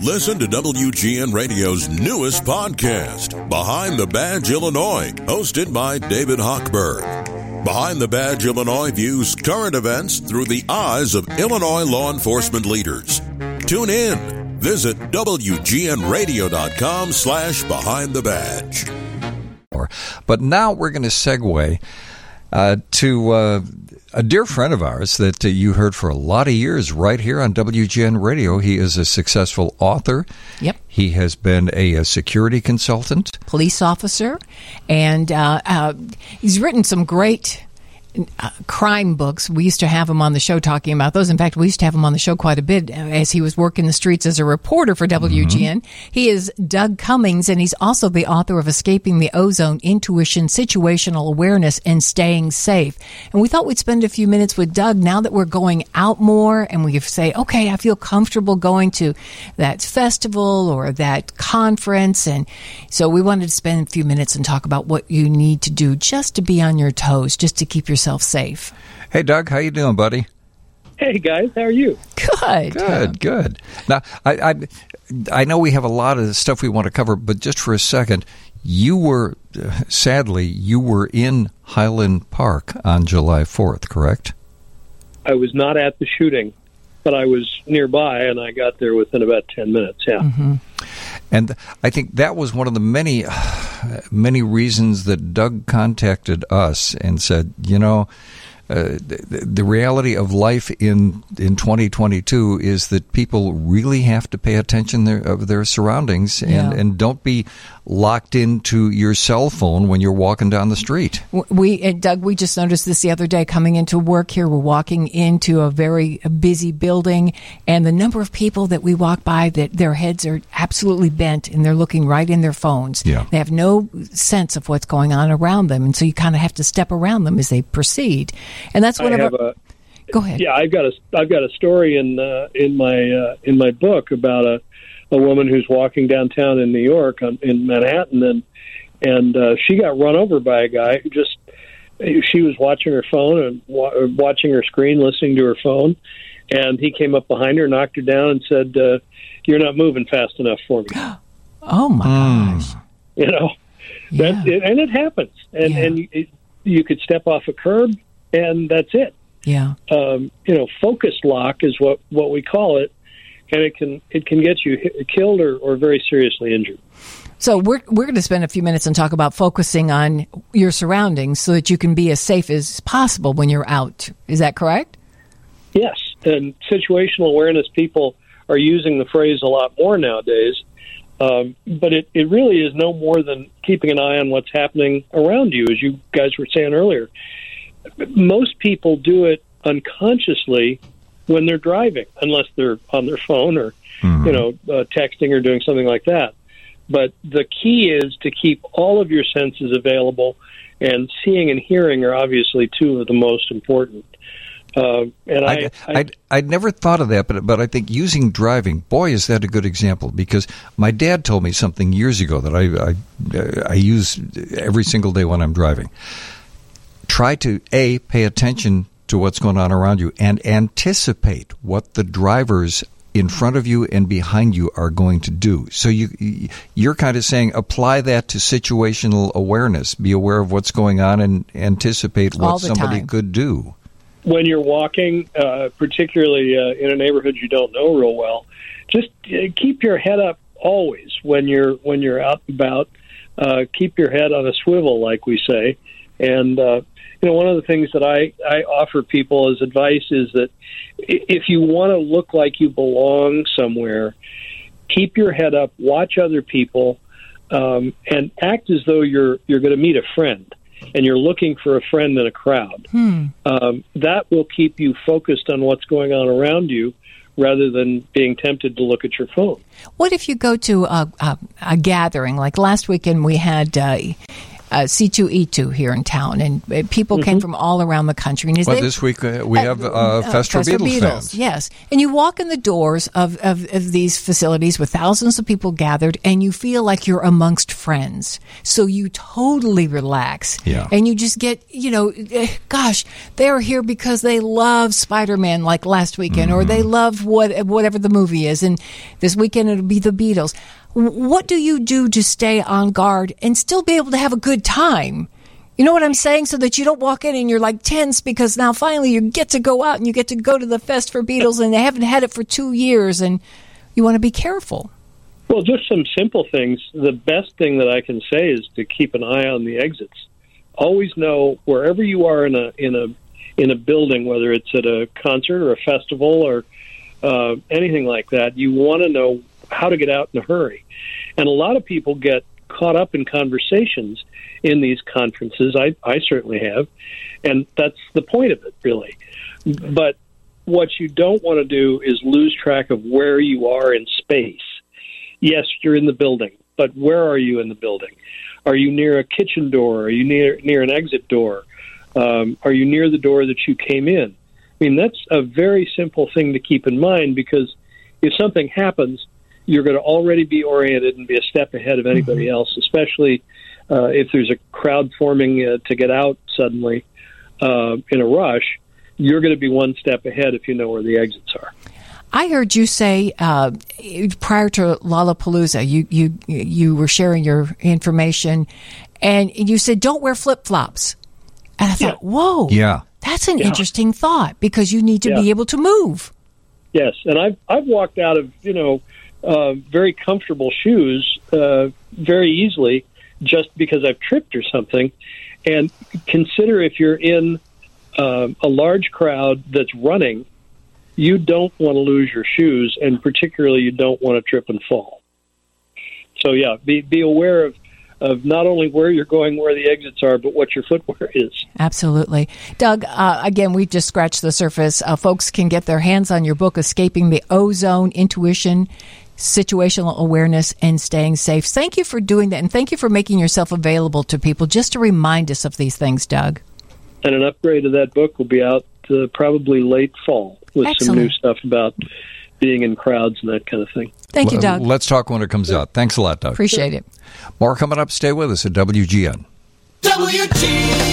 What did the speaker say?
Listen to WGN Radio's newest podcast, Behind the Badge Illinois, hosted by David Hochberg. Behind the Badge Illinois views current events through the eyes of Illinois law enforcement leaders. Tune in. Visit WGNRadio.com slash Behind the Badge. But now we're going to segue uh, to uh, a dear friend of ours that uh, you heard for a lot of years right here on WGN Radio. He is a successful author. Yep. He has been a, a security consultant, police officer, and uh, uh, he's written some great crime books. We used to have him on the show talking about those. In fact, we used to have him on the show quite a bit as he was working the streets as a reporter for WGN. Mm-hmm. He is Doug Cummings, and he's also the author of Escaping the Zone Intuition, Situational Awareness, and Staying Safe. And we thought we'd spend a few minutes with Doug now that we're going out more and we say, okay, I feel comfortable going to that festival or that conference. And so we wanted to spend a few minutes and talk about what you need to do just to be on your toes, just to keep your yourself safe. Hey, Doug, how you doing, buddy? Hey guys, how are you? Good, good, good. Now, I, I, I know we have a lot of stuff we want to cover, but just for a second, you were sadly you were in Highland Park on July Fourth, correct? I was not at the shooting, but I was nearby, and I got there within about ten minutes. Yeah. Mm-hmm. And I think that was one of the many, many reasons that Doug contacted us and said, you know, uh, the, the, reality of life in in 2022 is that people really have to pay attention their, of their surroundings yeah. and, and don't be locked into your cell phone when you're walking down the street. We, Doug, we just noticed this the other day coming into work here. We're walking into a very busy building, and the number of people that we walk by that their heads are absolutely bent and they're looking right in their phones. Yeah. They have no sense of what's going on around them, and so you kind of have to step around them as they proceed. And that's one I of our. A, Go ahead. Yeah, I've got a I've got a story in uh, in my uh, in my book about a a woman who's walking downtown in New York on, in Manhattan, and and uh, she got run over by a guy who just she was watching her phone and wa- watching her screen, listening to her phone, and he came up behind her, knocked her down, and said, uh, "You're not moving fast enough for me." oh my mm. gosh! You know, yeah. that it, and it happens, and yeah. and it, you could step off a curb, and that's it. Yeah. Um, you know, focus lock is what what we call it, and it can it can get you hit, killed or, or very seriously injured. So we're we're going to spend a few minutes and talk about focusing on your surroundings so that you can be as safe as possible when you're out. Is that correct? Yes, and situational awareness people are using the phrase a lot more nowadays. Um, but it, it really is no more than keeping an eye on what's happening around you, as you guys were saying earlier. Most people do it unconsciously when they're driving, unless they're on their phone or mm-hmm. you know uh, texting or doing something like that. But the key is to keep all of your senses available, and seeing and hearing are obviously two of the most important. Uh, and I, I, I'd, I'd never thought of that, but but I think using driving, boy, is that a good example because my dad told me something years ago that I I, I use every single day when I'm driving. Try to a pay attention to what's going on around you and anticipate what the drivers in front of you and behind you are going to do. So you you're kind of saying apply that to situational awareness. Be aware of what's going on and anticipate what somebody time. could do. When you're walking, uh, particularly uh, in a neighborhood you don't know real well, just uh, keep your head up always when you're when you're out and about. Uh, keep your head on a swivel, like we say, and uh, you know, one of the things that I, I offer people as advice is that if you want to look like you belong somewhere, keep your head up, watch other people, um, and act as though you're you're going to meet a friend and you're looking for a friend in a crowd. Hmm. Um, that will keep you focused on what's going on around you rather than being tempted to look at your phone. What if you go to a, a, a gathering? Like last weekend, we had uh, uh, C2E2 here in town, and uh, people came from all around the country. And Well, they- this week uh, we have uh, Fest for Fest Beatles, fans. Yes. And you walk in the doors of, of, of these facilities with thousands of people gathered, and you feel like you're amongst friends. So you totally relax. Yeah. And you just get, you know, eh, gosh, they're here because they love Spider Man like last weekend, or Mm-hmm. they love what, whatever the movie is. And this weekend it'll be the Beatles. What do you do to stay on guard and still be able to have a good time? You know what I'm saying? So that you don't walk in and you're like tense because now finally you get to go out and you get to go to the Fest for Beatles and they haven't had it for two years and you want to be careful. Well, just some simple things. The best thing that I can say is to keep an eye on the exits. Always know wherever you are in a in a in a building, whether it's at a concert or a festival or uh, anything like that, you want to know how to get out in a hurry. And a lot of people get caught up in conversations in these conferences. I, I certainly have, and that's the point of it, really. But what you don't want to do is lose track of where you are in space. Yes, you're in the building, but where are you in the building? Are you near a kitchen door? Are you near near an exit door? Um, are you near the door that you came in? I mean, that's a very simple thing to keep in mind because if something happens, you're going to already be oriented and be a step ahead of anybody else, especially uh, if there's a crowd forming uh, to get out suddenly uh, in a rush. You're going to be one step ahead if you know where the exits are. I heard you say uh, prior to Lollapalooza, you, you you were sharing your information, and you said don't wear flip flops. And I thought, whoa, Yeah. that's an interesting thought because you need to be able to move. Yes, and I've I've walked out of you know uh, very comfortable shoes uh, very easily just because I've tripped or something. And consider if you're in um, a large crowd that's running, you don't want to lose your shoes, and particularly you don't want to trip and fall. So yeah, be be aware of of not only where you're going, where the exits are, but what your footwear is. Absolutely. Doug, uh, again, we've just scratched the surface. Uh, folks can get their hands on your book, Escaping the Zone Intuition, Situational Awareness, and Staying Safe. Thank you for doing that, and thank you for making yourself available to people just to remind us of these things, Doug. and an upgrade of that book will be out uh, probably late fall with some new stuff about being in crowds and that kind of thing. Thank you, Doug. Let's talk when it comes out. Thanks a lot, Doug. Appreciate it. More coming up. Stay with us at WGN. WGN.